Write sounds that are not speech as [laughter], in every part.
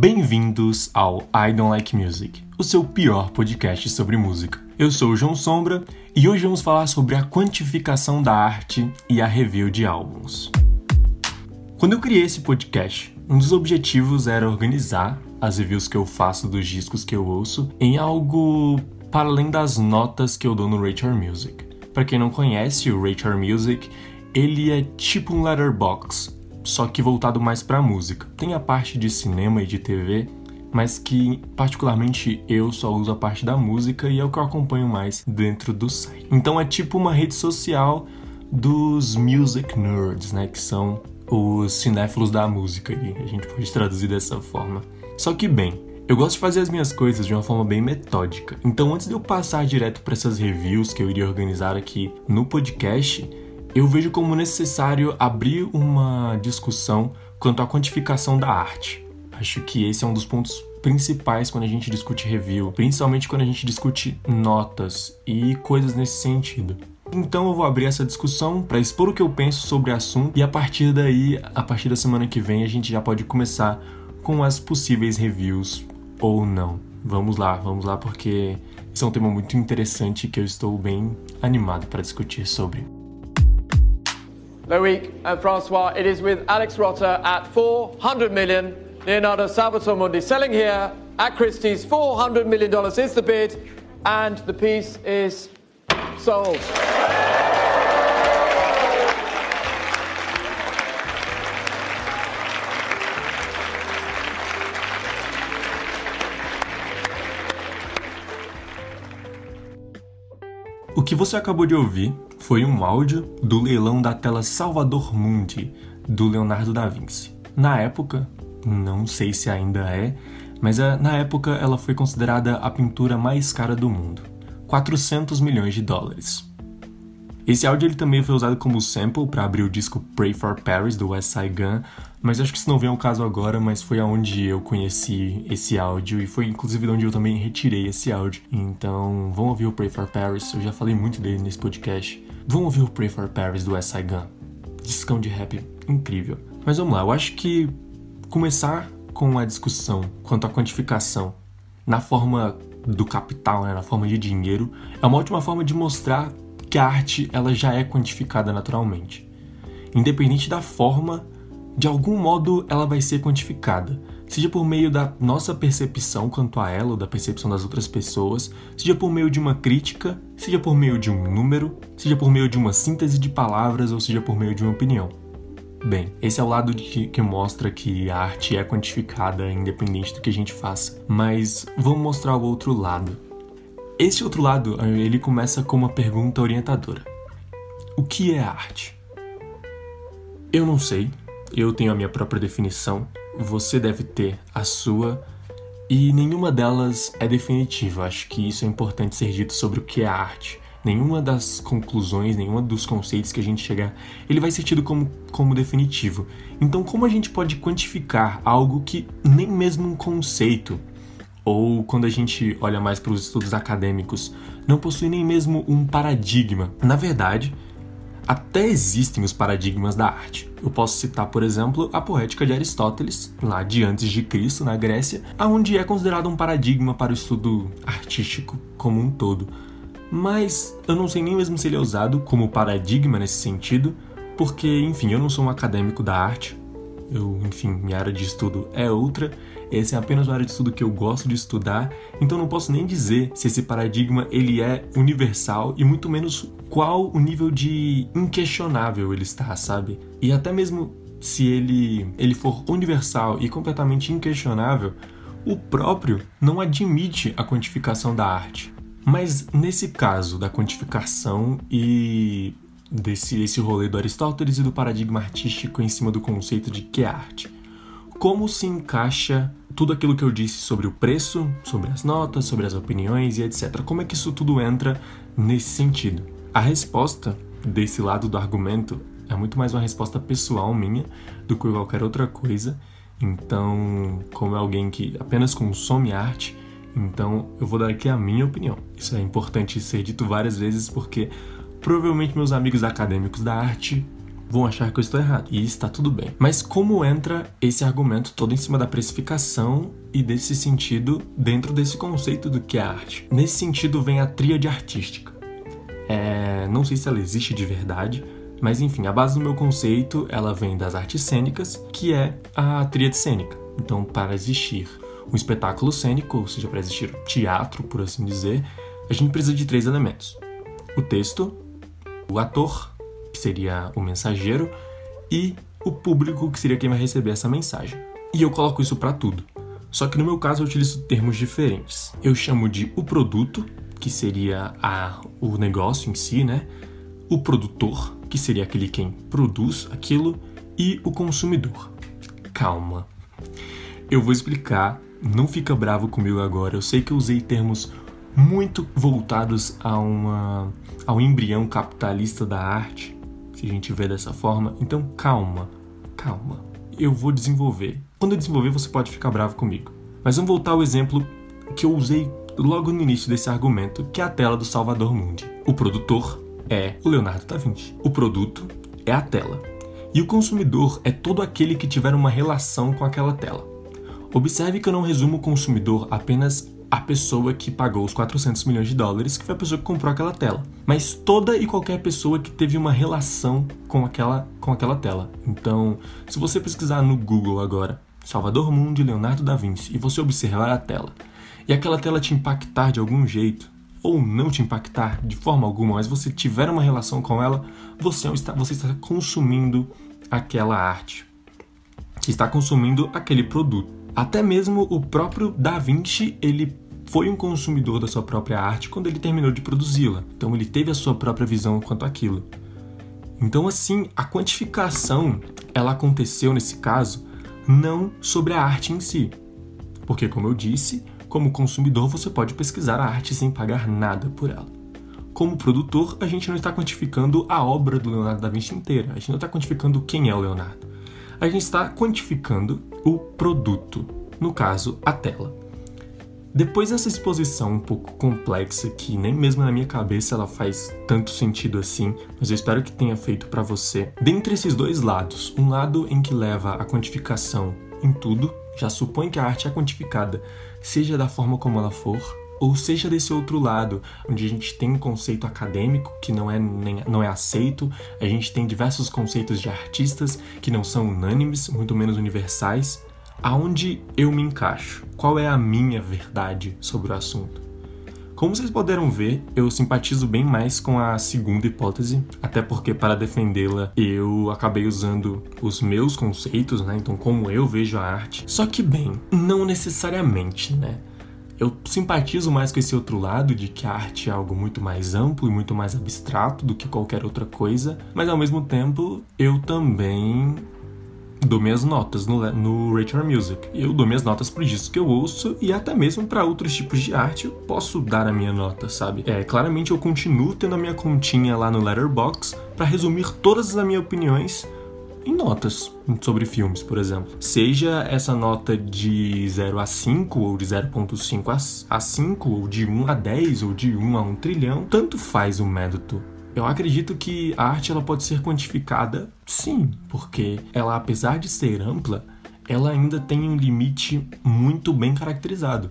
Bem-vindos ao I Don't Like Music, o seu pior podcast sobre música. Eu sou o João Sombra e hoje vamos falar sobre a quantificação da arte e a review de álbuns. Quando eu criei esse podcast, um dos objetivos era organizar as reviews que eu faço dos discos que eu ouço em algo para além das notas que eu dou no Rate Music. Para quem não conhece, o Rate Music, ele é tipo um letterbox, só que voltado mais para música. Tem a parte de cinema e de TV, mas que particularmente eu só uso a parte da música e é o que eu acompanho mais dentro do site. Então é tipo uma rede social dos music nerds, né, que são os cinéfilos da música a gente pode traduzir dessa forma. Só que bem, eu gosto de fazer as minhas coisas de uma forma bem metódica. Então antes de eu passar direto para essas reviews que eu iria organizar aqui no podcast, eu vejo como necessário abrir uma discussão quanto à quantificação da arte. Acho que esse é um dos pontos principais quando a gente discute review, principalmente quando a gente discute notas e coisas nesse sentido. Então eu vou abrir essa discussão para expor o que eu penso sobre o assunto e a partir daí, a partir da semana que vem, a gente já pode começar com as possíveis reviews ou não. Vamos lá, vamos lá porque esse é um tema muito interessante que eu estou bem animado para discutir sobre. Loic and Francois, it is with Alex Rotter at 400 million. Leonardo Salvatore Mundi selling here at Christie's. $400 million is the bid, and the piece is sold. Que você acabou de ouvir foi um áudio do leilão da tela Salvador Mundi, do Leonardo da Vinci. Na época, não sei se ainda é, mas na época ela foi considerada a pintura mais cara do mundo. 400 milhões de dólares. Esse áudio ele também foi usado como sample para abrir o disco Pray for Paris do West Side Gun, mas acho que isso não vem ao caso agora, mas foi aonde eu conheci esse áudio e foi inclusive onde eu também retirei esse áudio. Então, vamos ouvir o Pray for Paris, eu já falei muito dele nesse podcast. Vamos ouvir o Pray for Paris do Side Gun. Discão de rap incrível. Mas vamos lá, eu acho que começar com a discussão quanto à quantificação na forma do capital, né, na forma de dinheiro, é uma ótima forma de mostrar que a arte ela já é quantificada naturalmente. Independente da forma, de algum modo ela vai ser quantificada, seja por meio da nossa percepção quanto a ela ou da percepção das outras pessoas, seja por meio de uma crítica, seja por meio de um número, seja por meio de uma síntese de palavras ou seja por meio de uma opinião. Bem, esse é o lado de, que mostra que a arte é quantificada independente do que a gente faça. Mas vamos mostrar o outro lado. Esse outro lado, ele começa com uma pergunta orientadora. O que é arte? Eu não sei, eu tenho a minha própria definição, você deve ter a sua, e nenhuma delas é definitiva. Acho que isso é importante ser dito sobre o que é arte. Nenhuma das conclusões, nenhuma dos conceitos que a gente chegar, ele vai ser tido como, como definitivo. Então, como a gente pode quantificar algo que nem mesmo um conceito, ou quando a gente olha mais para os estudos acadêmicos, não possui nem mesmo um paradigma? Na verdade, até existem os paradigmas da arte. Eu posso citar, por exemplo, a poética de Aristóteles, lá de antes de Cristo, na Grécia, aonde é considerado um paradigma para o estudo artístico como um todo mas eu não sei nem mesmo se ele é usado como paradigma nesse sentido, porque, enfim, eu não sou um acadêmico da arte, eu, enfim, minha área de estudo é outra, essa é apenas uma área de estudo que eu gosto de estudar, então não posso nem dizer se esse paradigma ele é universal e muito menos qual o nível de inquestionável ele está, sabe? E até mesmo se ele, ele for universal e completamente inquestionável, o próprio não admite a quantificação da arte. Mas nesse caso da quantificação e desse esse rolê do Aristóteles e do paradigma artístico em cima do conceito de que é arte, como se encaixa tudo aquilo que eu disse sobre o preço, sobre as notas, sobre as opiniões e etc. Como é que isso tudo entra nesse sentido? A resposta desse lado do argumento é muito mais uma resposta pessoal minha do que qualquer outra coisa. Então, como é alguém que apenas consome arte, então, eu vou dar aqui a minha opinião. Isso é importante ser dito várias vezes porque provavelmente meus amigos acadêmicos da arte vão achar que eu estou errado. E está tudo bem. Mas como entra esse argumento todo em cima da precificação e desse sentido dentro desse conceito do que é arte? Nesse sentido vem a tríade artística. É, não sei se ela existe de verdade, mas enfim, a base do meu conceito ela vem das artes cênicas, que é a tríade cênica. Então, para existir um espetáculo cênico, ou seja, para existir teatro, por assim dizer, a gente precisa de três elementos: o texto, o ator, que seria o mensageiro, e o público, que seria quem vai receber essa mensagem. E eu coloco isso para tudo. Só que no meu caso eu utilizo termos diferentes. Eu chamo de o produto, que seria a, o negócio em si, né? O produtor, que seria aquele quem produz aquilo, e o consumidor. Calma. Eu vou explicar, não fica bravo comigo agora. Eu sei que eu usei termos muito voltados a, uma, a um embrião capitalista da arte, se a gente vê dessa forma. Então, calma, calma. Eu vou desenvolver. Quando eu desenvolver, você pode ficar bravo comigo. Mas vamos voltar ao exemplo que eu usei logo no início desse argumento, que é a tela do Salvador Mundi. O produtor é o Leonardo da Vinci. O produto é a tela. E o consumidor é todo aquele que tiver uma relação com aquela tela. Observe que eu não resumo o consumidor apenas a pessoa que pagou os 400 milhões de dólares, que foi a pessoa que comprou aquela tela, mas toda e qualquer pessoa que teve uma relação com aquela, com aquela tela. Então, se você pesquisar no Google agora, Salvador Mundi, Leonardo da Vinci, e você observar a tela, e aquela tela te impactar de algum jeito, ou não te impactar de forma alguma, mas você tiver uma relação com ela, você está, você está consumindo aquela arte. Você está consumindo aquele produto. Até mesmo o próprio Da Vinci, ele foi um consumidor da sua própria arte quando ele terminou de produzi-la. Então ele teve a sua própria visão quanto àquilo. Então assim, a quantificação, ela aconteceu nesse caso não sobre a arte em si. Porque como eu disse, como consumidor você pode pesquisar a arte sem pagar nada por ela. Como produtor, a gente não está quantificando a obra do Leonardo da Vinci inteira, a gente não está quantificando quem é o Leonardo a gente está quantificando o produto, no caso, a tela. Depois dessa exposição um pouco complexa, que nem mesmo na minha cabeça ela faz tanto sentido assim, mas eu espero que tenha feito para você. Dentre esses dois lados, um lado em que leva a quantificação em tudo, já supõe que a arte é quantificada, seja da forma como ela for, ou seja desse outro lado, onde a gente tem um conceito acadêmico que não é, nem, não é aceito, a gente tem diversos conceitos de artistas que não são unânimes, muito menos universais. Aonde eu me encaixo? Qual é a minha verdade sobre o assunto? Como vocês puderam ver, eu simpatizo bem mais com a segunda hipótese, até porque para defendê-la eu acabei usando os meus conceitos, né? Então, como eu vejo a arte. Só que, bem, não necessariamente, né? Eu simpatizo mais com esse outro lado de que a arte é algo muito mais amplo e muito mais abstrato do que qualquer outra coisa, mas ao mesmo tempo eu também dou minhas notas no, no Rachel Music. Eu dou minhas notas para discos que eu ouço e até mesmo para outros tipos de arte eu posso dar a minha nota, sabe? É, claramente eu continuo tendo a minha continha lá no Letterboxd para resumir todas as minhas opiniões em notas sobre filmes, por exemplo. Seja essa nota de 0 a 5, ou de 0.5 a 5, ou de 1 a 10, ou de 1 a 1 trilhão, tanto faz o método. Eu acredito que a arte ela pode ser quantificada, sim, porque ela, apesar de ser ampla, ela ainda tem um limite muito bem caracterizado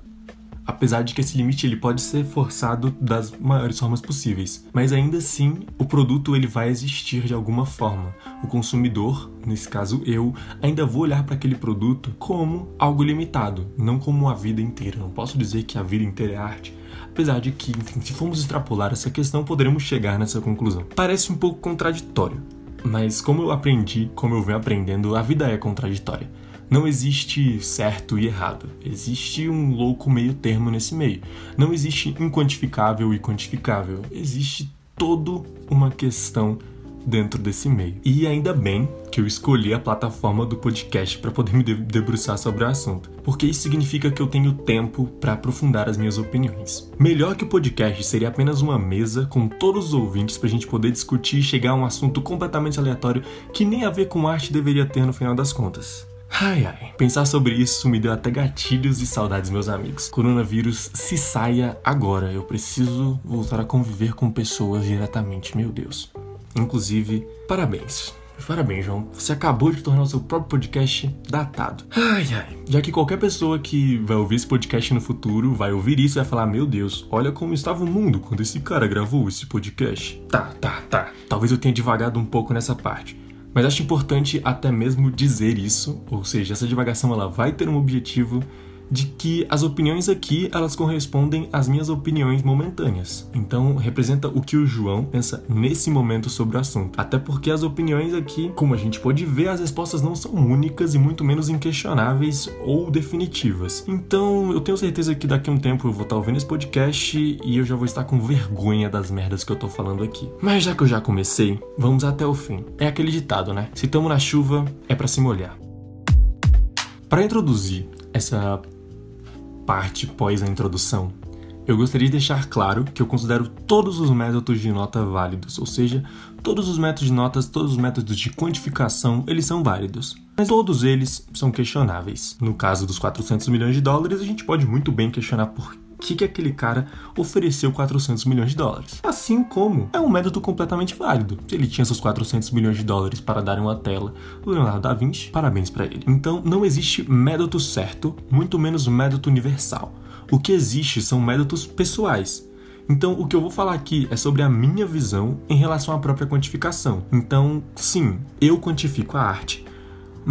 apesar de que esse limite ele pode ser forçado das maiores formas possíveis. Mas ainda assim, o produto ele vai existir de alguma forma. O consumidor, nesse caso eu, ainda vou olhar para aquele produto como algo limitado, não como a vida inteira. Não posso dizer que a vida inteira é arte, apesar de que, enfim, se formos extrapolar essa questão, poderemos chegar nessa conclusão. Parece um pouco contraditório, mas como eu aprendi, como eu venho aprendendo, a vida é contraditória. Não existe certo e errado. Existe um louco meio termo nesse meio. Não existe inquantificável e quantificável. Existe toda uma questão dentro desse meio. E ainda bem que eu escolhi a plataforma do podcast para poder me debruçar sobre o assunto, porque isso significa que eu tenho tempo para aprofundar as minhas opiniões. Melhor que o podcast seria apenas uma mesa com todos os ouvintes para a gente poder discutir e chegar a um assunto completamente aleatório que nem a ver com arte deveria ter no final das contas. Ai ai, pensar sobre isso me deu até gatilhos e saudades, meus amigos. Coronavírus, se saia agora. Eu preciso voltar a conviver com pessoas diretamente, meu Deus. Inclusive, parabéns. Parabéns, João. Você acabou de tornar o seu próprio podcast datado. Ai, ai. Já que qualquer pessoa que vai ouvir esse podcast no futuro vai ouvir isso e vai falar: Meu Deus, olha como estava o mundo quando esse cara gravou esse podcast. Tá, tá, tá. Talvez eu tenha divagado um pouco nessa parte. Mas acho importante até mesmo dizer isso, ou seja, essa divagação ela vai ter um objetivo de que as opiniões aqui elas correspondem às minhas opiniões momentâneas. Então representa o que o João pensa nesse momento sobre o assunto. Até porque as opiniões aqui, como a gente pode ver, as respostas não são únicas e muito menos inquestionáveis ou definitivas. Então eu tenho certeza que daqui a um tempo eu vou estar ouvindo esse podcast e eu já vou estar com vergonha das merdas que eu tô falando aqui. Mas já que eu já comecei, vamos até o fim. É aquele ditado, né? Se tamo na chuva, é para se molhar. Para introduzir essa parte pós a introdução, eu gostaria de deixar claro que eu considero todos os métodos de nota válidos, ou seja, todos os métodos de notas, todos os métodos de quantificação, eles são válidos. Mas todos eles são questionáveis. No caso dos 400 milhões de dólares, a gente pode muito bem questionar por que, que aquele cara ofereceu 400 milhões de dólares. Assim como é um método completamente válido. Se ele tinha seus 400 milhões de dólares para dar uma tela do Leonardo da Vinci, parabéns para ele. Então não existe método certo, muito menos método universal. O que existe são métodos pessoais. Então, o que eu vou falar aqui é sobre a minha visão em relação à própria quantificação. Então, sim, eu quantifico a arte,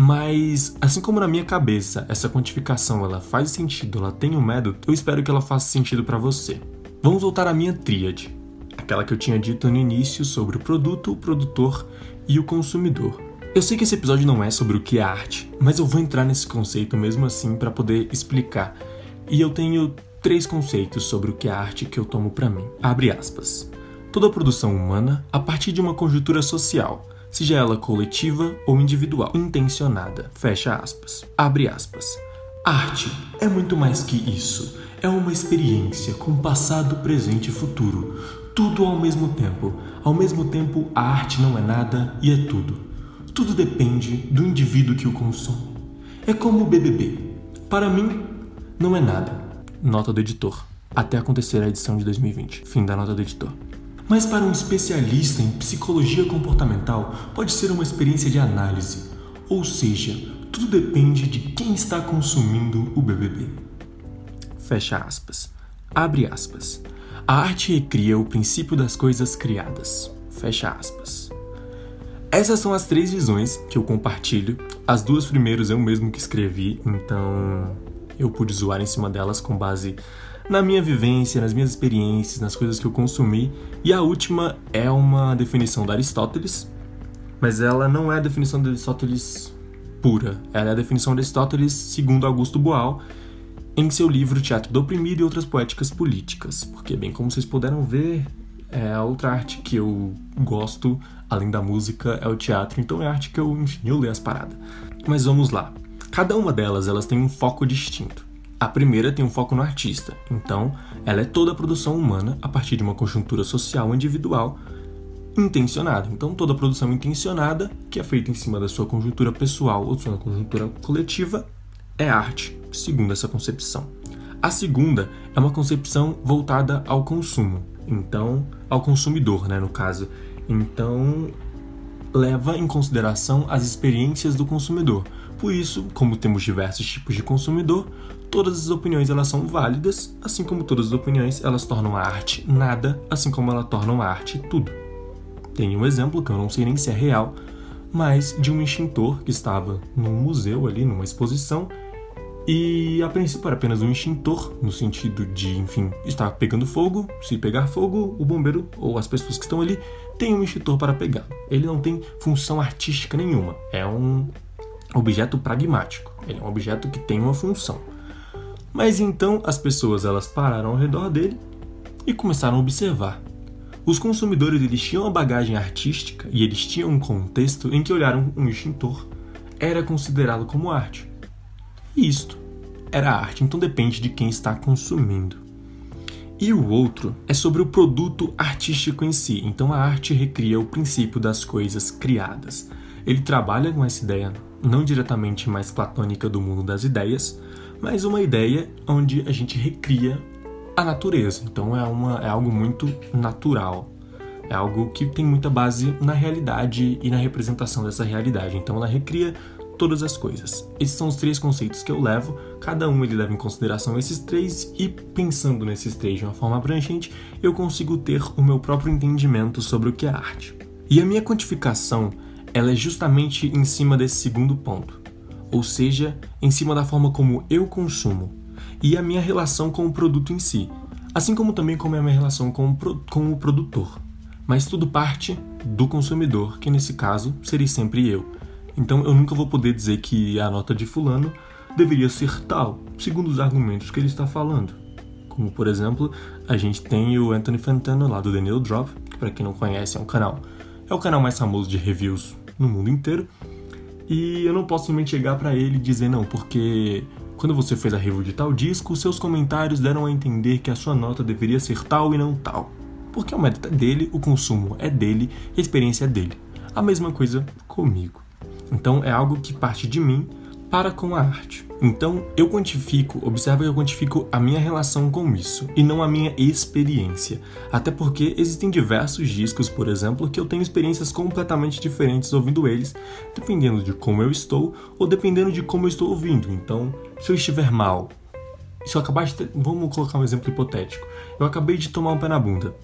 mas, assim como na minha cabeça essa quantificação ela faz sentido, ela tem um método, eu espero que ela faça sentido para você. Vamos voltar à minha tríade, aquela que eu tinha dito no início sobre o produto, o produtor e o consumidor. Eu sei que esse episódio não é sobre o que é arte, mas eu vou entrar nesse conceito mesmo assim para poder explicar. E eu tenho três conceitos sobre o que é arte que eu tomo para mim. Abre aspas. Toda produção humana a partir de uma conjuntura social seja ela coletiva ou individual, intencionada. Fecha aspas. Abre aspas. Arte é muito mais que isso. É uma experiência com passado, presente e futuro. Tudo ao mesmo tempo. Ao mesmo tempo, a arte não é nada e é tudo. Tudo depende do indivíduo que o consome. É como o BBB. Para mim, não é nada. Nota do editor. Até acontecer a edição de 2020. Fim da nota do editor. Mas para um especialista em psicologia comportamental, pode ser uma experiência de análise, ou seja, tudo depende de quem está consumindo o BBB. Fecha aspas. Abre aspas. A arte recria o princípio das coisas criadas. Fecha aspas. Essas são as três visões que eu compartilho. As duas primeiras eu mesmo que escrevi, então eu pude zoar em cima delas com base na minha vivência, nas minhas experiências, nas coisas que eu consumi. E a última é uma definição da Aristóteles, mas ela não é a definição de Aristóteles pura. Ela é a definição de Aristóteles segundo Augusto Boal em seu livro Teatro do Oprimido e Outras Poéticas Políticas. Porque, bem, como vocês puderam ver, é a outra arte que eu gosto, além da música, é o teatro. Então é arte que eu, enfim, eu leio as paradas. Mas vamos lá. Cada uma delas, elas tem um foco distinto. A primeira tem um foco no artista, então ela é toda a produção humana a partir de uma conjuntura social individual intencionada. Então toda a produção intencionada, que é feita em cima da sua conjuntura pessoal ou sua conjuntura coletiva, é arte, segundo essa concepção. A segunda é uma concepção voltada ao consumo, então ao consumidor, né, no caso. Então leva em consideração as experiências do consumidor. Por isso, como temos diversos tipos de consumidor, todas as opiniões elas são válidas, assim como todas as opiniões elas tornam a arte nada, assim como ela tornam a arte tudo. Tem um exemplo que eu não sei nem se é real, mas de um extintor que estava num museu ali, numa exposição, e a princípio era apenas um extintor, no sentido de, enfim, estar pegando fogo. Se pegar fogo, o bombeiro ou as pessoas que estão ali têm um extintor para pegar. Ele não tem função artística nenhuma. É um objeto pragmático. Ele é um objeto que tem uma função. Mas então as pessoas elas pararam ao redor dele e começaram a observar. Os consumidores eles tinham uma bagagem artística e eles tinham um contexto em que olharam um extintor era considerado como arte. E isto era arte, então depende de quem está consumindo. E o outro é sobre o produto artístico em si. Então a arte recria o princípio das coisas criadas. Ele trabalha com essa ideia não diretamente mais platônica do mundo das ideias, mas uma ideia onde a gente recria a natureza. Então é, uma, é algo muito natural. É algo que tem muita base na realidade e na representação dessa realidade. Então ela recria todas as coisas. Esses são os três conceitos que eu levo, cada um ele leva em consideração esses três e pensando nesses três de uma forma abrangente, eu consigo ter o meu próprio entendimento sobre o que é arte. E a minha quantificação, ela é justamente em cima desse segundo ponto, ou seja, em cima da forma como eu consumo e a minha relação com o produto em si, assim como também como é a minha relação com o, com o produtor. Mas tudo parte do consumidor, que nesse caso seria sempre eu. Então eu nunca vou poder dizer que a nota de fulano deveria ser tal, segundo os argumentos que ele está falando. Como por exemplo, a gente tem o Anthony Fantano lá do Neil Drop, que para quem não conhece é um canal, é o canal mais famoso de reviews no mundo inteiro. E eu não posso simplesmente chegar para ele e dizer não, porque quando você fez a review de tal disco, seus comentários deram a entender que a sua nota deveria ser tal e não tal. Porque o mérito é dele, o consumo é dele, a experiência é dele. A mesma coisa comigo. Então é algo que parte de mim para com a arte. Então eu quantifico, observa que eu quantifico a minha relação com isso e não a minha experiência. Até porque existem diversos discos, por exemplo, que eu tenho experiências completamente diferentes ouvindo eles, dependendo de como eu estou ou dependendo de como eu estou ouvindo. Então, se eu estiver mal, se eu acabar de ter, vamos colocar um exemplo hipotético. Eu acabei de tomar um pé na bunda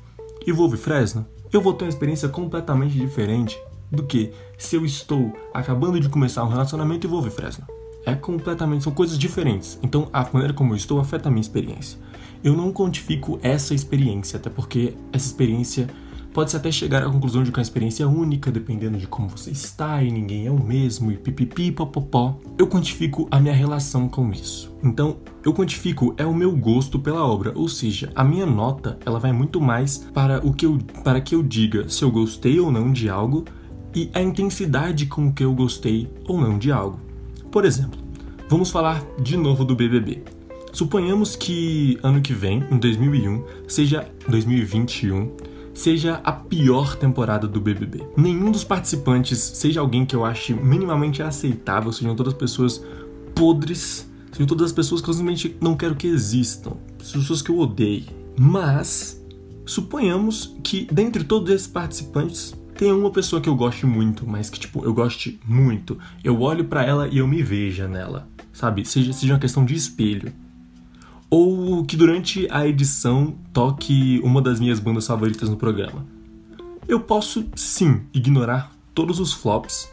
e vou ouvir Fresno, eu vou ter uma experiência completamente diferente do que se eu estou acabando de começar um relacionamento e vou ouvir Fresno. É completamente, são coisas diferentes. Então a maneira como eu estou afeta a minha experiência. Eu não quantifico essa experiência, até porque essa experiência pode-se até chegar à conclusão de que é uma experiência única, dependendo de como você está e ninguém é o mesmo e pipipi popopó. Eu quantifico a minha relação com isso. Então, eu quantifico é o meu gosto pela obra, ou seja, a minha nota, ela vai muito mais para o que eu para que eu diga se eu gostei ou não de algo e a intensidade com que eu gostei ou não de algo. Por exemplo, vamos falar de novo do BBB. Suponhamos que ano que vem, em 2001, seja 2021, seja a pior temporada do BBB. Nenhum dos participantes seja alguém que eu ache minimamente aceitável, sejam todas pessoas podres, sejam todas as pessoas que eu simplesmente não quero que existam, pessoas que eu odeio. Mas suponhamos que dentre todos esses participantes tem uma pessoa que eu gosto muito, mas que, tipo, eu goste muito. Eu olho para ela e eu me veja nela, sabe? Seja, seja uma questão de espelho. Ou que durante a edição toque uma das minhas bandas favoritas no programa. Eu posso, sim, ignorar todos os flops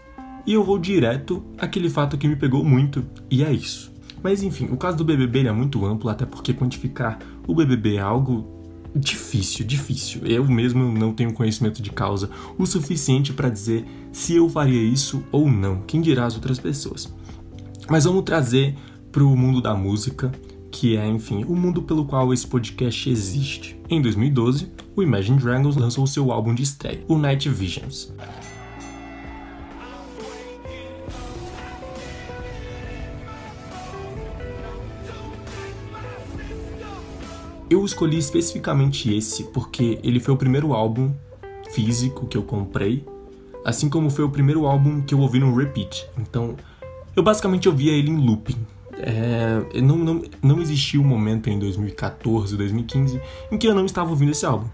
e eu vou direto àquele fato que me pegou muito, e é isso. Mas enfim, o caso do BBB é muito amplo, até porque quantificar o BBB é algo difícil, difícil. Eu mesmo não tenho conhecimento de causa o suficiente para dizer se eu faria isso ou não. Quem dirá as outras pessoas? Mas vamos trazer para o mundo da música, que é, enfim, o mundo pelo qual esse podcast existe. Em 2012, o Imagine Dragons lançou seu álbum de estreia, o Night Visions. Eu escolhi especificamente esse porque ele foi o primeiro álbum físico que eu comprei, assim como foi o primeiro álbum que eu ouvi no repeat. Então, eu basicamente ouvia ele em looping. É, não, não, não existia um momento em 2014, 2015 em que eu não estava ouvindo esse álbum.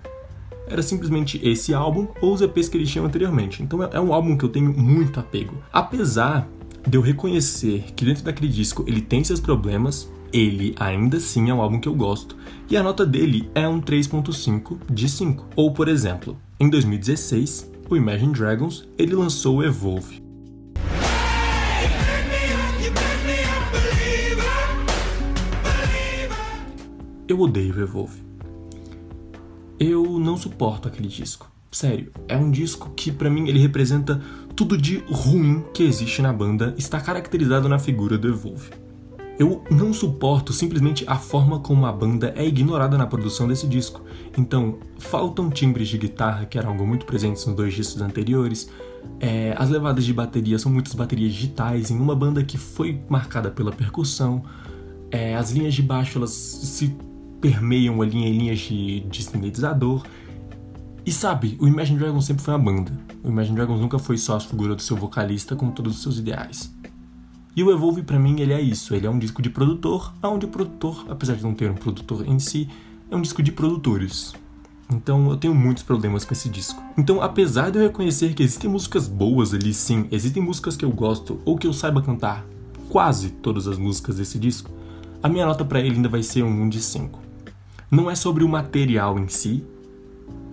Era simplesmente esse álbum ou os EPs que eles tinham anteriormente. Então é, é um álbum que eu tenho muito apego. Apesar de eu reconhecer que dentro daquele disco ele tem seus problemas, ele ainda assim é um álbum que eu gosto, e a nota dele é um 3.5 de 5. Ou, por exemplo, em 2016, o Imagine Dragons, ele lançou o Evolve. Eu odeio o Evolve. Eu não suporto aquele disco. Sério, é um disco que para mim ele representa tudo de ruim que existe na banda, está caracterizado na figura do Evolve. Eu não suporto simplesmente a forma como a banda é ignorada na produção desse disco. Então, faltam timbres de guitarra que eram algo muito presentes nos dois discos anteriores. É, as levadas de bateria são muitas baterias digitais em uma banda que foi marcada pela percussão. É, as linhas de baixo elas se permeiam ali em linhas de, de sintetizador. E sabe, o Imagine Dragons sempre foi uma banda. O Imagine Dragons nunca foi só a figura do seu vocalista com todos os seus ideais. E o Evolve para mim ele é isso, ele é um disco de produtor, onde o produtor, apesar de não ter um produtor em si, é um disco de produtores. Então eu tenho muitos problemas com esse disco. Então, apesar de eu reconhecer que existem músicas boas ali sim, existem músicas que eu gosto ou que eu saiba cantar quase todas as músicas desse disco, a minha nota para ele ainda vai ser um 1 de 5. Não é sobre o material em si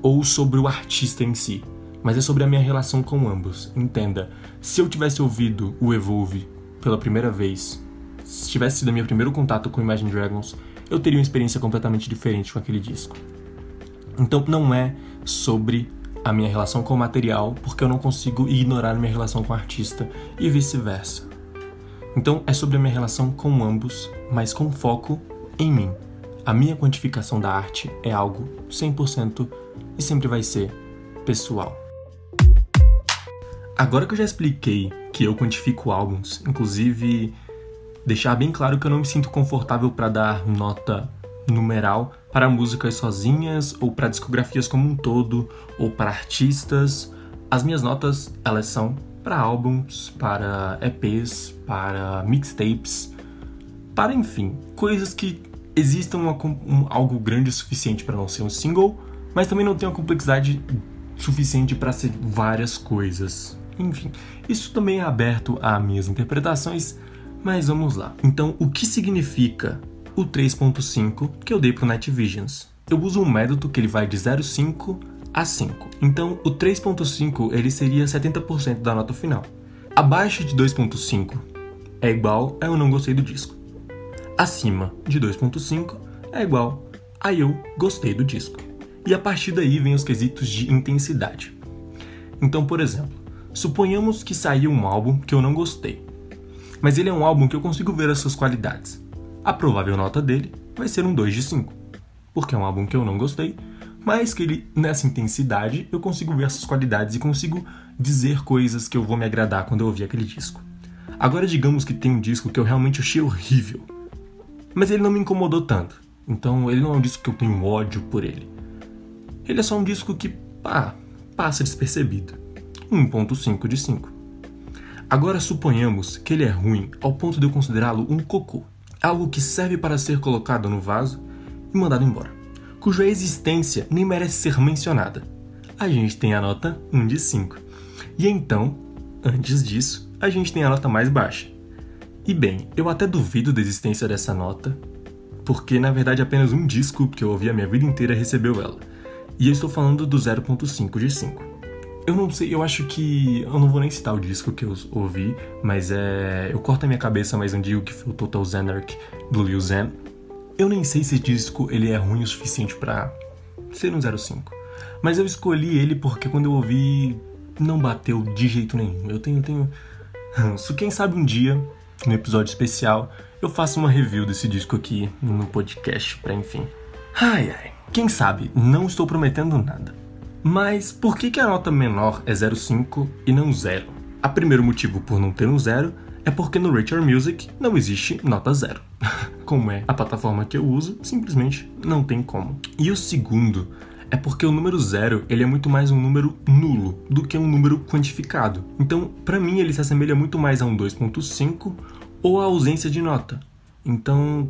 ou sobre o artista em si, mas é sobre a minha relação com ambos. Entenda, se eu tivesse ouvido o Evolve pela primeira vez, se tivesse sido meu primeiro contato com Imagine Dragons, eu teria uma experiência completamente diferente com aquele disco. Então não é sobre a minha relação com o material, porque eu não consigo ignorar minha relação com o artista e vice-versa. Então é sobre a minha relação com ambos, mas com foco em mim. A minha quantificação da arte é algo 100% e sempre vai ser pessoal. Agora que eu já expliquei que eu quantifico álbuns, inclusive deixar bem claro que eu não me sinto confortável para dar nota numeral para músicas sozinhas ou para discografias como um todo ou para artistas. As minhas notas, elas são para álbuns, para EPs, para mixtapes, para enfim, coisas que existam uma, um, algo grande o suficiente para não ser um single, mas também não tem uma complexidade suficiente para ser várias coisas. Enfim, isso também é aberto a minhas interpretações, mas vamos lá. Então, o que significa o 3.5 que eu dei para o Night Visions? Eu uso um método que ele vai de 0,5 a 5. Então, o 3.5 ele seria 70% da nota final. Abaixo de 2.5 é igual a eu não gostei do disco. Acima de 2.5 é igual a eu gostei do disco. E a partir daí vem os quesitos de intensidade. Então, por exemplo, suponhamos que saiu um álbum que eu não gostei, mas ele é um álbum que eu consigo ver as suas qualidades. A provável nota dele vai ser um 2 de 5, porque é um álbum que eu não gostei, mas que ele, nessa intensidade, eu consigo ver essas qualidades e consigo dizer coisas que eu vou me agradar quando eu ouvir aquele disco. Agora, digamos que tem um disco que eu realmente achei horrível, mas ele não me incomodou tanto, então ele não é um disco que eu tenho ódio por ele. Ele é só um disco que, pá, passa despercebido. 1.5 de 5. Agora suponhamos que ele é ruim ao ponto de eu considerá-lo um cocô, algo que serve para ser colocado no vaso e mandado embora cuja existência nem merece ser mencionada. A gente tem a nota 1 de 5. E então, antes disso, a gente tem a nota mais baixa. E bem, eu até duvido da existência dessa nota, porque na verdade apenas um disco que eu ouvi a minha vida inteira recebeu ela. E eu estou falando do 0.5 de 5. Eu não sei, eu acho que. Eu não vou nem citar o disco que eu ouvi, mas é. Eu corto a minha cabeça, mas não digo que foi o Total Zanarch do Lil Xan. Eu nem sei se esse disco ele é ruim o suficiente para ser um 05. Mas eu escolhi ele porque quando eu ouvi não bateu de jeito nenhum. Eu tenho tenho [laughs] ranço. Quem sabe um dia, no episódio especial, eu faço uma review desse disco aqui no podcast, para enfim. Ai ai. Quem sabe, não estou prometendo nada. Mas por que, que a nota menor é 0,5 e não 0? A primeiro motivo por não ter um 0 é porque no Rate Your Music não existe nota zero. [laughs] como é a plataforma que eu uso, simplesmente não tem como. E o segundo é porque o número zero ele é muito mais um número nulo do que um número quantificado. Então, para mim, ele se assemelha muito mais a um 2.5 ou a ausência de nota. Então,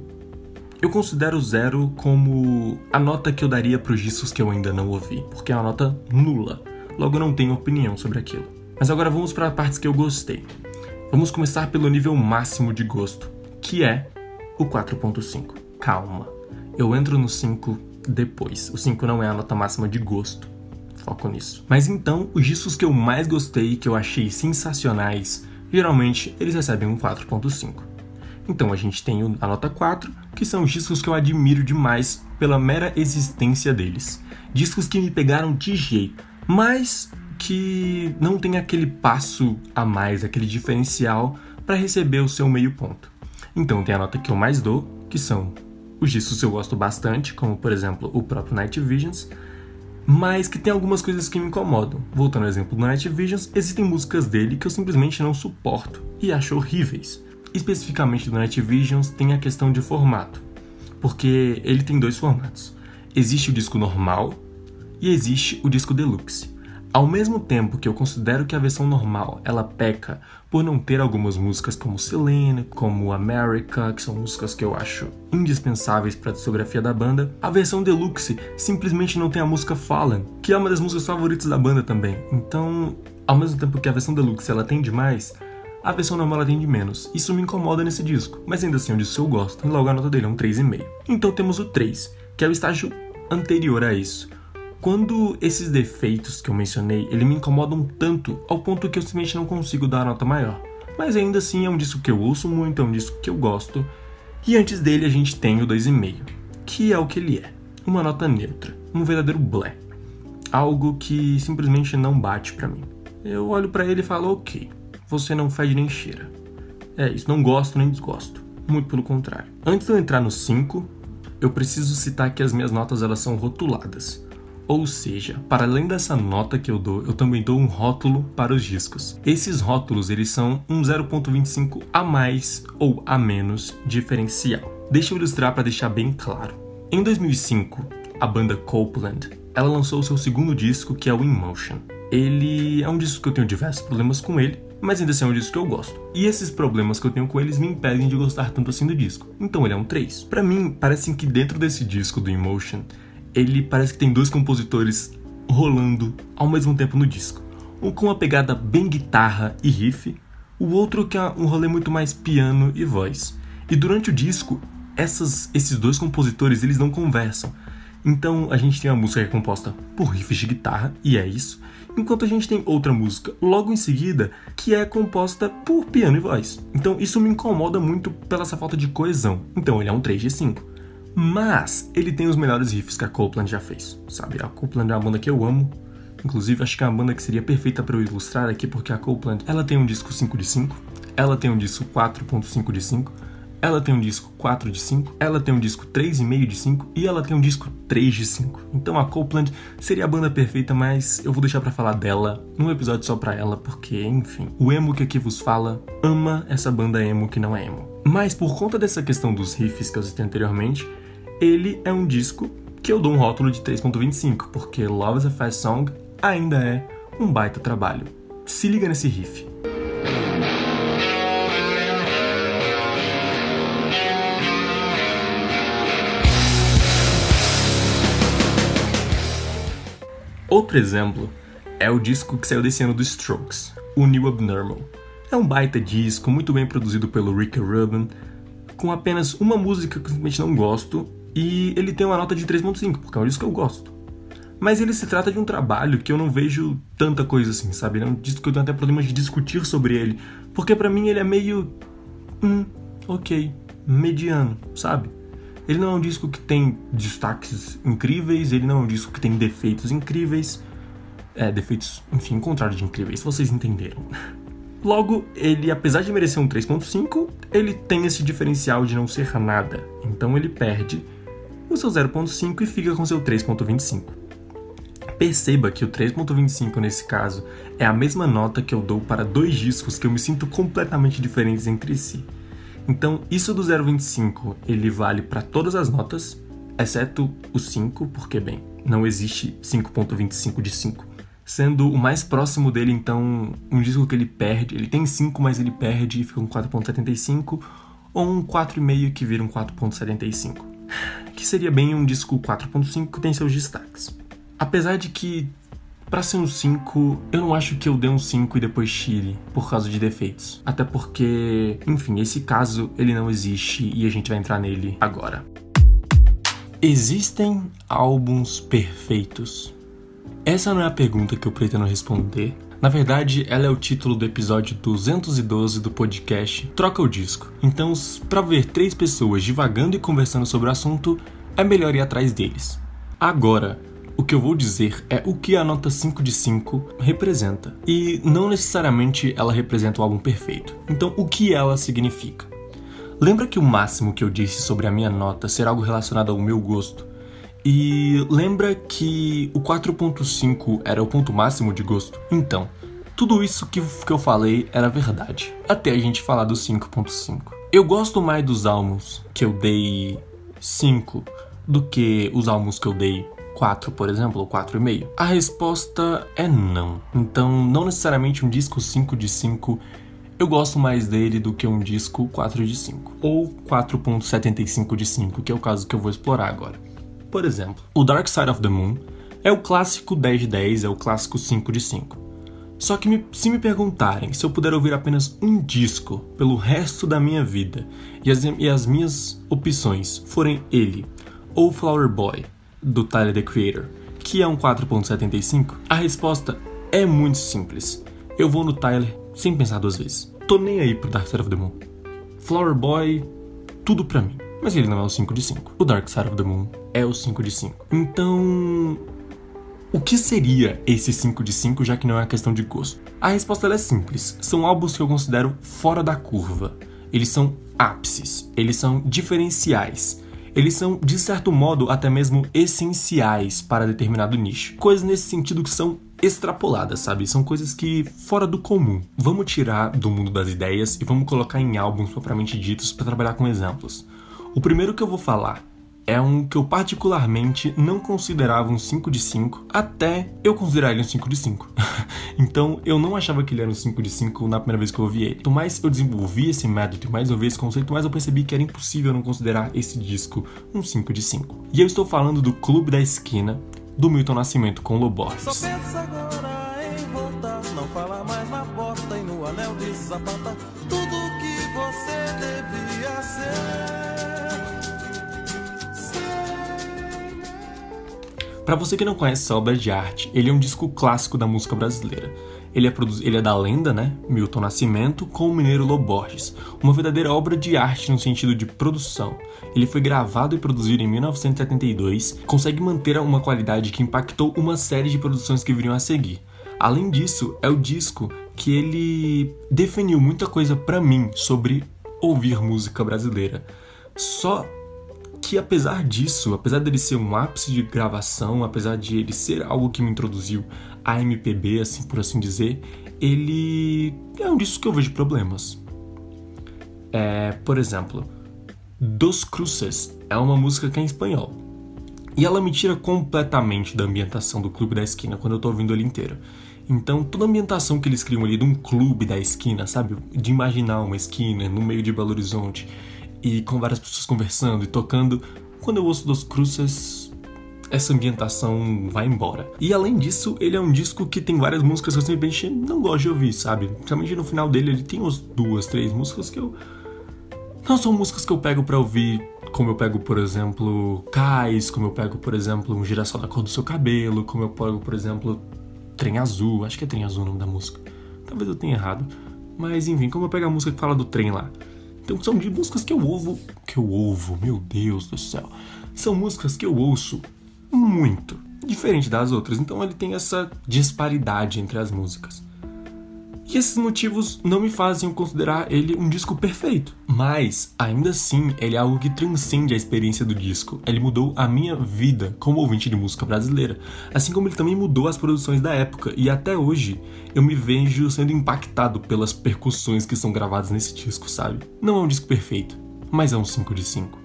eu considero zero como a nota que eu daria para os discos que eu ainda não ouvi, porque é uma nota nula. Logo, não tenho opinião sobre aquilo. Mas agora vamos para partes que eu gostei. Vamos começar pelo nível máximo de gosto, que é o 4.5. Calma, eu entro no 5 depois. O 5 não é a nota máxima de gosto. Foco nisso. Mas então, os discos que eu mais gostei, que eu achei sensacionais, geralmente eles recebem um 4.5. Então a gente tem a nota 4, que são os discos que eu admiro demais pela mera existência deles. Discos que me pegaram de jeito, mas que não tem aquele passo a mais, aquele diferencial para receber o seu meio ponto. Então tem a nota que eu mais dou, que são os discos que eu gosto bastante, como por exemplo o próprio Night Visions, mas que tem algumas coisas que me incomodam. Voltando ao exemplo do Night Visions, existem músicas dele que eu simplesmente não suporto e acho horríveis. Especificamente do Night Visions tem a questão de formato, porque ele tem dois formatos. Existe o disco normal e existe o disco deluxe. Ao mesmo tempo que eu considero que a versão normal ela peca por não ter algumas músicas como Selene, como America, que são músicas que eu acho indispensáveis para a discografia da banda, a versão deluxe simplesmente não tem a música Fallen, que é uma das músicas favoritas da banda também. Então, ao mesmo tempo que a versão deluxe ela tem demais, a versão normal ela tem de menos. Isso me incomoda nesse disco, mas ainda assim é um disco que eu gosto, e logo a nota dele é um 3,5. Então temos o 3, que é o estágio anterior a isso quando esses defeitos que eu mencionei, ele me incomodam tanto ao ponto que eu simplesmente não consigo dar a nota maior. Mas ainda assim é um disco que eu ouço muito, é um disco que eu gosto. E antes dele a gente tem o 2,5, que é o que ele é. Uma nota neutra, um verdadeiro blé. Algo que simplesmente não bate para mim. Eu olho para ele e falo, ok, você não fede nem cheira. É isso, não gosto nem desgosto. Muito pelo contrário. Antes de eu entrar no 5, eu preciso citar que as minhas notas elas são rotuladas. Ou seja, para além dessa nota que eu dou, eu também dou um rótulo para os discos. Esses rótulos eles são um 0.25 a mais ou a menos diferencial. Deixa eu ilustrar para deixar bem claro. Em 2005, a banda Copeland, ela lançou seu segundo disco, que é o In Motion. Ele é um disco que eu tenho diversos problemas com ele, mas ainda assim é um disco que eu gosto. E esses problemas que eu tenho com eles me impedem de gostar tanto assim do disco. Então ele é um 3. Para mim, parece que dentro desse disco do Emotion, ele parece que tem dois compositores rolando ao mesmo tempo no disco. Um com uma pegada bem guitarra e riff, o outro que é um rolê muito mais piano e voz. E durante o disco, essas, esses dois compositores eles não conversam. Então a gente tem a música que é composta por riffs de guitarra, e é isso, enquanto a gente tem outra música logo em seguida que é composta por piano e voz. Então isso me incomoda muito pela essa falta de coesão. Então ele é um 3 de 5. Mas ele tem os melhores riffs que a Copeland já fez, sabe? A Copeland é uma banda que eu amo. Inclusive, acho que é uma banda que seria perfeita para eu ilustrar aqui, porque a Copeland, ela tem um disco 5 de 5, ela tem um disco 4.5 de 5, ela tem um disco 4 de 5, ela tem um disco 3,5 de 5 e ela tem um disco 3 de 5. Então a Copeland seria a banda perfeita, mas eu vou deixar para falar dela num episódio só pra ela, porque, enfim, o emo que aqui vos fala ama essa banda emo que não é emo. Mas por conta dessa questão dos riffs que eu citei anteriormente, ele é um disco que eu dou um rótulo de 3.25, porque Love is a Fast Song ainda é um baita trabalho. Se liga nesse riff. Outro exemplo é o disco que saiu desse ano do Strokes, o New Abnormal. É um baita disco, muito bem produzido pelo Rick Rubin, com apenas uma música que eu simplesmente não gosto e ele tem uma nota de 3.5, porque é um disco que eu gosto. Mas ele se trata de um trabalho que eu não vejo tanta coisa assim, sabe? é um disco que eu tenho até problemas de discutir sobre ele, porque para mim ele é meio. Hum, ok, mediano, sabe? Ele não é um disco que tem destaques incríveis, ele não é um disco que tem defeitos incríveis. É, defeitos, enfim, contrário de incríveis, vocês entenderam. [laughs] Logo, ele, apesar de merecer um 3.5, ele tem esse diferencial de não ser nada. Então ele perde o seu 0.5 e fica com seu 3.25. Perceba que o 3.25 nesse caso é a mesma nota que eu dou para dois discos que eu me sinto completamente diferentes entre si. Então, isso do 0.25 ele vale para todas as notas, exceto o 5, porque bem, não existe 5.25 de 5. Sendo o mais próximo dele, então, um disco que ele perde, ele tem 5, mas ele perde e fica um 4.75, ou um 4,5 que vira um 4.75 [sighs] que seria bem um disco 4.5 que tem seus destaques. Apesar de que, para ser um 5, eu não acho que eu dê um 5 e depois tire por causa de defeitos. Até porque, enfim, esse caso ele não existe e a gente vai entrar nele agora. Existem álbuns perfeitos? Essa não é a pergunta que eu pretendo responder, na verdade, ela é o título do episódio 212 do podcast Troca o Disco. Então, para ver três pessoas divagando e conversando sobre o assunto, é melhor ir atrás deles. Agora, o que eu vou dizer é o que a nota 5 de 5 representa. E não necessariamente ela representa o álbum perfeito. Então, o que ela significa? Lembra que o máximo que eu disse sobre a minha nota ser algo relacionado ao meu gosto? E lembra que o 4.5 era o ponto máximo de gosto? Então, tudo isso que, que eu falei era verdade, até a gente falar do 5.5. Eu gosto mais dos álbuns que eu dei 5 do que os álbuns que eu dei 4, por exemplo, ou 4,5? A resposta é não. Então, não necessariamente um disco 5 de 5 eu gosto mais dele do que um disco 4 de 5 ou 4.75 de 5, que é o caso que eu vou explorar agora. Por exemplo, o Dark Side of the Moon é o clássico 10 de 10, é o clássico 5 de 5. Só que me, se me perguntarem se eu puder ouvir apenas um disco pelo resto da minha vida e as, e as minhas opções forem ele ou Flower Boy, do Tyler the Creator, que é um 4.75, a resposta é muito simples. Eu vou no Tyler sem pensar duas vezes. Tô nem aí pro Dark Side of the Moon. Flower Boy, tudo pra mim. Mas ele não é o 5 de 5. O Dark Side of the Moon é o 5 de 5. Então. O que seria esse 5 de 5, já que não é uma questão de gosto? A resposta é simples. São álbuns que eu considero fora da curva. Eles são ápices, eles são diferenciais. Eles são, de certo modo, até mesmo essenciais para determinado nicho. Coisas nesse sentido que são extrapoladas, sabe? São coisas que fora do comum. Vamos tirar do mundo das ideias e vamos colocar em álbuns propriamente ditos para trabalhar com exemplos. O primeiro que eu vou falar é um que eu particularmente não considerava um 5 de 5, até eu considerar ele um 5 de 5. [laughs] então eu não achava que ele era um 5 de 5 na primeira vez que eu ouvi ele. Quanto mais eu desenvolvi esse método mais eu vi esse conceito, mais eu percebi que era impossível não considerar esse disco um 5 de 5. E eu estou falando do Clube da Esquina, do Milton Nascimento com Loborges. Só pensa agora em voltar, não fala mais na porta e no anel de sapata, tudo que você devia ser. Para você que não conhece essa obra de arte, ele é um disco clássico da música brasileira. Ele é, ele é da lenda, né? Milton Nascimento com o mineiro Loborges, uma verdadeira obra de arte no sentido de produção. Ele foi gravado e produzido em 1972, consegue manter uma qualidade que impactou uma série de produções que viriam a seguir. Além disso, é o disco que ele definiu muita coisa para mim sobre ouvir música brasileira. Só que apesar disso, apesar dele ser um ápice de gravação, apesar de ele ser algo que me introduziu a MPB, assim por assim dizer, ele é um disco que eu vejo problemas. É, por exemplo, Dos Cruces é uma música que é em espanhol. E ela me tira completamente da ambientação do Clube da Esquina quando eu tô ouvindo ele inteiro. Então, toda a ambientação que eles criam ali de um clube da esquina, sabe? De imaginar uma esquina no meio de Belo Horizonte e com várias pessoas conversando e tocando. Quando eu ouço Dos Cruces, essa ambientação vai embora. E além disso, ele é um disco que tem várias músicas que eu simplesmente não gosto de ouvir, sabe? Principalmente no final dele, ele tem umas duas, três músicas que eu. Não são músicas que eu pego para ouvir, como eu pego, por exemplo, Cais, como eu pego, por exemplo, Um Girassol da Cor do Seu Cabelo, como eu pego, por exemplo, Trem Azul, acho que é Trem Azul o nome da música. Talvez eu tenha errado. Mas enfim, como eu pego a música que fala do trem lá. Então são de músicas que eu ouvo. Que eu ouvo, meu Deus do céu. São músicas que eu ouço muito. Diferente das outras. Então ele tem essa disparidade entre as músicas. E esses motivos não me fazem considerar ele um disco perfeito. Mas, ainda assim, ele é algo que transcende a experiência do disco. Ele mudou a minha vida como ouvinte de música brasileira. Assim como ele também mudou as produções da época. E até hoje, eu me vejo sendo impactado pelas percussões que são gravadas nesse disco, sabe? Não é um disco perfeito, mas é um 5 de 5.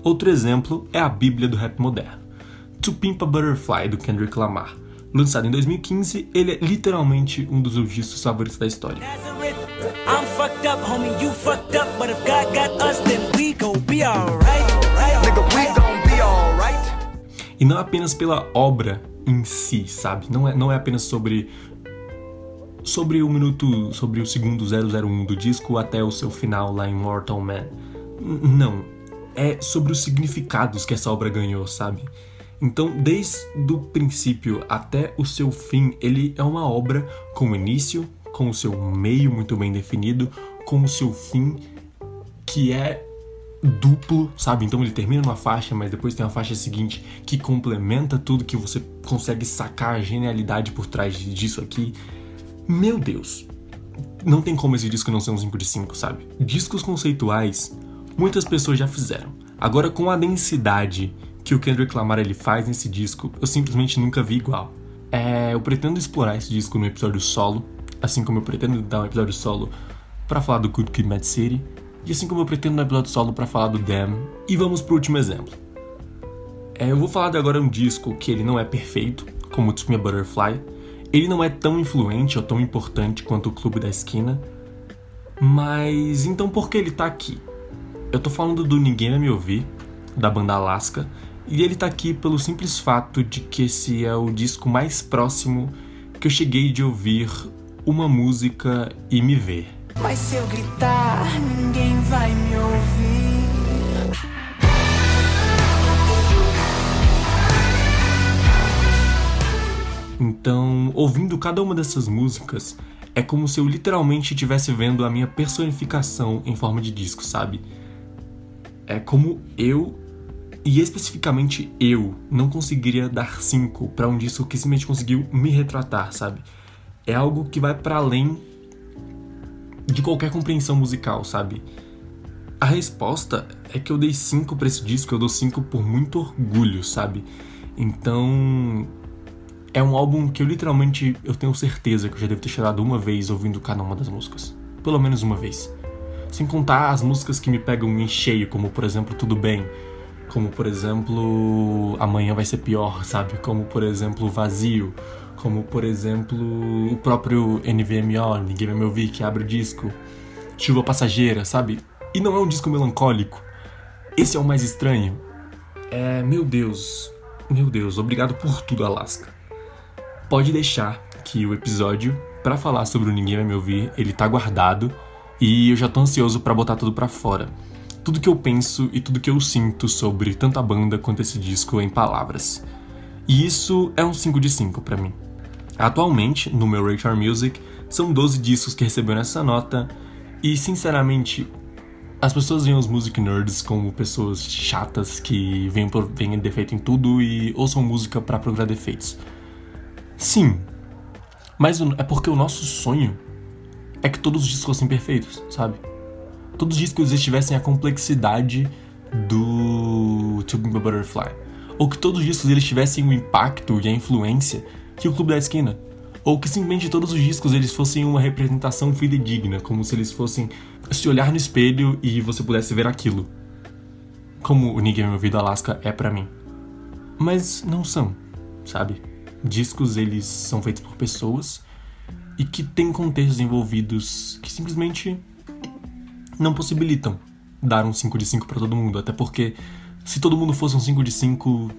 Outro exemplo é a Bíblia do rap moderno. To Pimp a Butterfly, do Kendrick Lamar Lançado em 2015, ele é literalmente um dos discos favoritos da história. E não apenas pela obra em si, sabe? Não é, não é apenas sobre sobre o minuto, sobre o segundo 001 do disco até o seu final lá em Mortal Man. Não, é sobre os significados que essa obra ganhou, sabe? Então, desde o princípio até o seu fim, ele é uma obra com início, com o seu meio muito bem definido, com o seu fim que é duplo, sabe? Então ele termina numa faixa, mas depois tem uma faixa seguinte que complementa tudo que você consegue sacar a genialidade por trás disso aqui. Meu Deus. Não tem como esse disco não ser um 5 de 5, sabe? Discos conceituais, muitas pessoas já fizeram. Agora com a densidade que o Kendrick Lamar ele faz nesse disco, eu simplesmente nunca vi igual. É, eu pretendo explorar esse disco no episódio solo, assim como eu pretendo dar um episódio solo para falar do Good Kid, Mad City, e assim como eu pretendo dar um episódio solo para falar do Damn. E vamos pro último exemplo. É, eu vou falar de agora um disco que ele não é perfeito, como o Me Butterfly. Ele não é tão influente ou tão importante quanto o Clube da Esquina. Mas então por que ele tá aqui? Eu tô falando do Ninguém Vai Me Ouvir, da banda Alaska, e ele tá aqui pelo simples fato de que esse é o disco mais próximo que eu cheguei de ouvir uma música e me ver. Mas se eu gritar, ninguém vai me ouvir. Então, ouvindo cada uma dessas músicas, é como se eu literalmente estivesse vendo a minha personificação em forma de disco, sabe? É como eu, e especificamente eu, não conseguiria dar cinco para um disco que simplesmente conseguiu me retratar, sabe? É algo que vai para além de qualquer compreensão musical, sabe? A resposta é que eu dei 5 para esse disco, eu dou 5 por muito orgulho, sabe? Então, é um álbum que eu literalmente eu tenho certeza que eu já devo ter chorado uma vez ouvindo cada uma das músicas. Pelo menos uma vez. Sem contar as músicas que me pegam em cheio, como por exemplo Tudo Bem, como por exemplo Amanhã Vai Ser Pior, sabe? Como por exemplo Vazio, como por exemplo o próprio NVMO, Ninguém Vai Me Ouvir, que abre o disco, Chuva Passageira, sabe? E não é um disco melancólico. Esse é o mais estranho. É, meu Deus, meu Deus, obrigado por tudo, Alaska. Pode deixar que o episódio para falar sobre o Ninguém Vai Me Ouvir, ele tá guardado e eu já tô ansioso para botar tudo para fora. Tudo que eu penso e tudo que eu sinto sobre tanto a banda quanto esse disco em palavras. E isso é um 5 de 5 para mim. Atualmente, no meu Radar Music, são 12 discos que receberam essa nota, e sinceramente, as pessoas veem os music nerds como pessoas chatas que veem, veem defeito em tudo e ouçam música para procurar defeitos. Sim, mas é porque o nosso sonho é que todos os discos fossem perfeitos, sabe? Todos os discos estivessem a complexidade do Be Butterfly. Ou que todos os discos eles tivessem o impacto e a influência que o Clube da Esquina. Ou que simplesmente todos os discos eles fossem uma representação fidedigna, como se eles fossem se olhar no espelho e você pudesse ver aquilo. Como o Ninguém Me Ouvido Alaska é para mim. Mas não são, sabe? Discos eles são feitos por pessoas e que têm contextos envolvidos que simplesmente não possibilitam dar um 5 de 5 para todo mundo, até porque se todo mundo fosse um 5 de 5,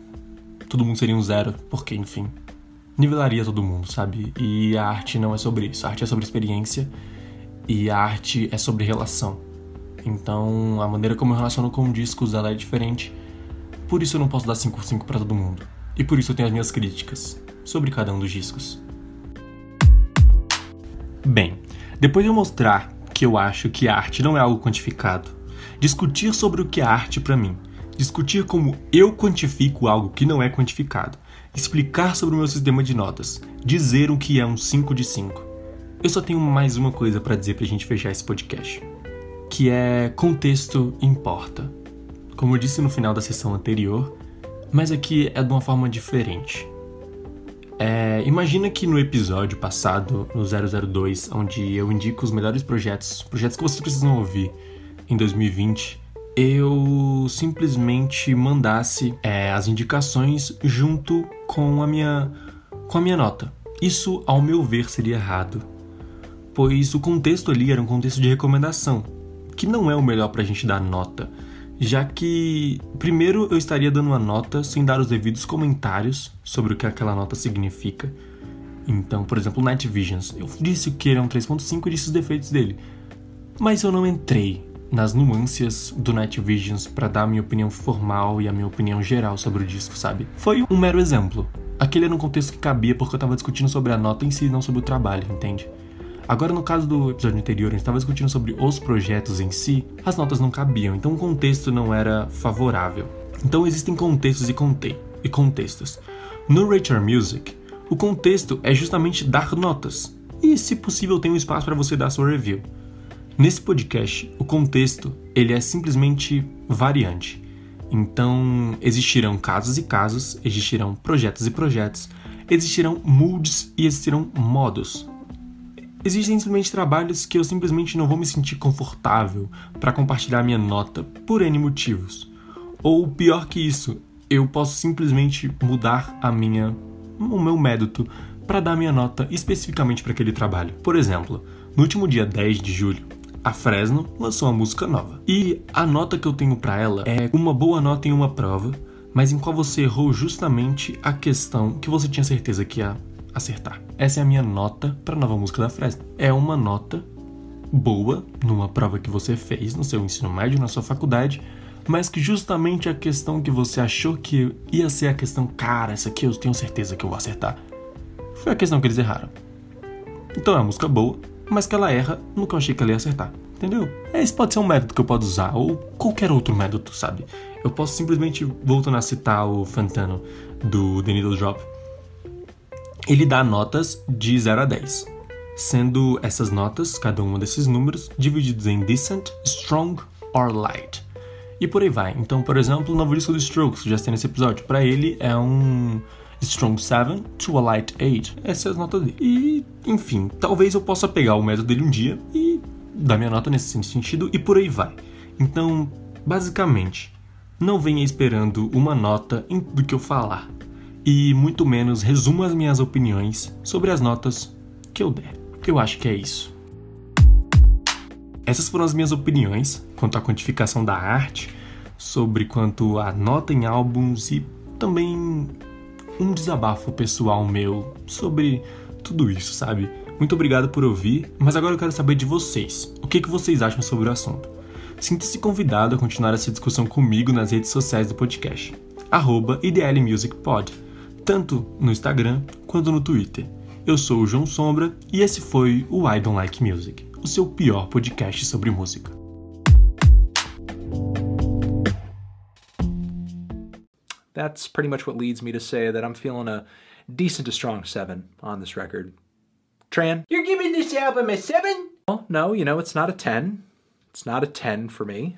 todo mundo seria um zero, porque enfim, nivelaria todo mundo, sabe? E a arte não é sobre isso. A arte é sobre experiência e a arte é sobre relação. Então, a maneira como eu relaciono com discos ela é diferente. Por isso eu não posso dar 5/5 para todo mundo. E por isso eu tenho as minhas críticas sobre cada um dos discos. Bem, depois de eu mostrar que eu acho que a arte não é algo quantificado, discutir sobre o que é arte para mim, discutir como eu quantifico algo que não é quantificado, explicar sobre o meu sistema de notas, dizer o que é um 5 de 5. Eu só tenho mais uma coisa para dizer pra gente fechar esse podcast, que é contexto importa. Como eu disse no final da sessão anterior, mas aqui é de uma forma diferente. É, imagina que no episódio passado, no 002, onde eu indico os melhores projetos, projetos que vocês precisam ouvir em 2020, eu simplesmente mandasse é, as indicações junto com a minha com a minha nota. Isso, ao meu ver, seria errado, pois o contexto ali era um contexto de recomendação, que não é o melhor para a gente dar nota, já que primeiro eu estaria dando uma nota sem dar os devidos comentários sobre o que aquela nota significa. Então, por exemplo, Night Visions, eu disse que ele é um 3.5 e disse os defeitos dele, mas eu não entrei nas nuances do Night Visions para dar a minha opinião formal e a minha opinião geral sobre o disco, sabe? Foi um mero exemplo. Aquele era um contexto que cabia porque eu tava discutindo sobre a nota em si, não sobre o trabalho, entende? Agora, no caso do episódio anterior, a gente estava discutindo sobre os projetos em si, as notas não cabiam, então o contexto não era favorável. Então existem contextos e, conte e contextos. No Rachel Music, o contexto é justamente dar notas, e se possível tem um espaço para você dar sua review. Nesse podcast, o contexto ele é simplesmente variante. Então, existirão casos e casos, existirão projetos e projetos, existirão moods e existirão modos. Existem simplesmente trabalhos que eu simplesmente não vou me sentir confortável para compartilhar minha nota por N motivos. Ou pior que isso, eu posso simplesmente mudar a minha o meu método para dar minha nota especificamente para aquele trabalho. Por exemplo, no último dia 10 de julho, a Fresno lançou uma música nova. E a nota que eu tenho para ela é uma boa nota em uma prova, mas em qual você errou justamente a questão que você tinha certeza que ia acertar. Essa é a minha nota para a nova música da Fresno. É uma nota boa numa prova que você fez no seu ensino médio, na sua faculdade, mas que justamente a questão que você achou que ia ser a questão, cara, essa aqui eu tenho certeza que eu vou acertar, foi a questão que eles erraram. Então é uma música boa, mas que ela erra no que eu achei que ela ia acertar. Entendeu? Esse pode ser um método que eu posso usar, ou qualquer outro método, sabe? Eu posso simplesmente, voltando a citar o Fantano do The Needle Drop, ele dá notas de 0 a 10, sendo essas notas, cada uma desses números, divididos em decent, strong or light. E por aí vai. Então, por exemplo, o novo disco do Strokes, já tem nesse episódio, para ele é um Strong 7 to a Light 8. Essas são as notas dele. E, enfim, talvez eu possa pegar o método dele um dia e dar minha nota nesse sentido e por aí vai. Então, basicamente, não venha esperando uma nota do que eu falar. E muito menos resuma as minhas opiniões sobre as notas que eu der. Eu acho que é isso. Essas foram as minhas opiniões quanto à quantificação da arte, sobre quanto a nota em álbuns e também um desabafo pessoal meu sobre tudo isso, sabe? Muito obrigado por ouvir, mas agora eu quero saber de vocês. O que, que vocês acham sobre o assunto? Sinta-se convidado a continuar essa discussão comigo nas redes sociais do podcast, arroba IDLMusicPod, tanto no Instagram quanto no Twitter. Eu sou o João Sombra e esse foi o I Don't Like Music, o seu pior podcast sobre música. that's pretty much what leads me to say that I'm feeling a decent to strong seven on this record. Tran? You're giving this album a seven? Well, no, you know, it's not a 10. It's not a 10 for me.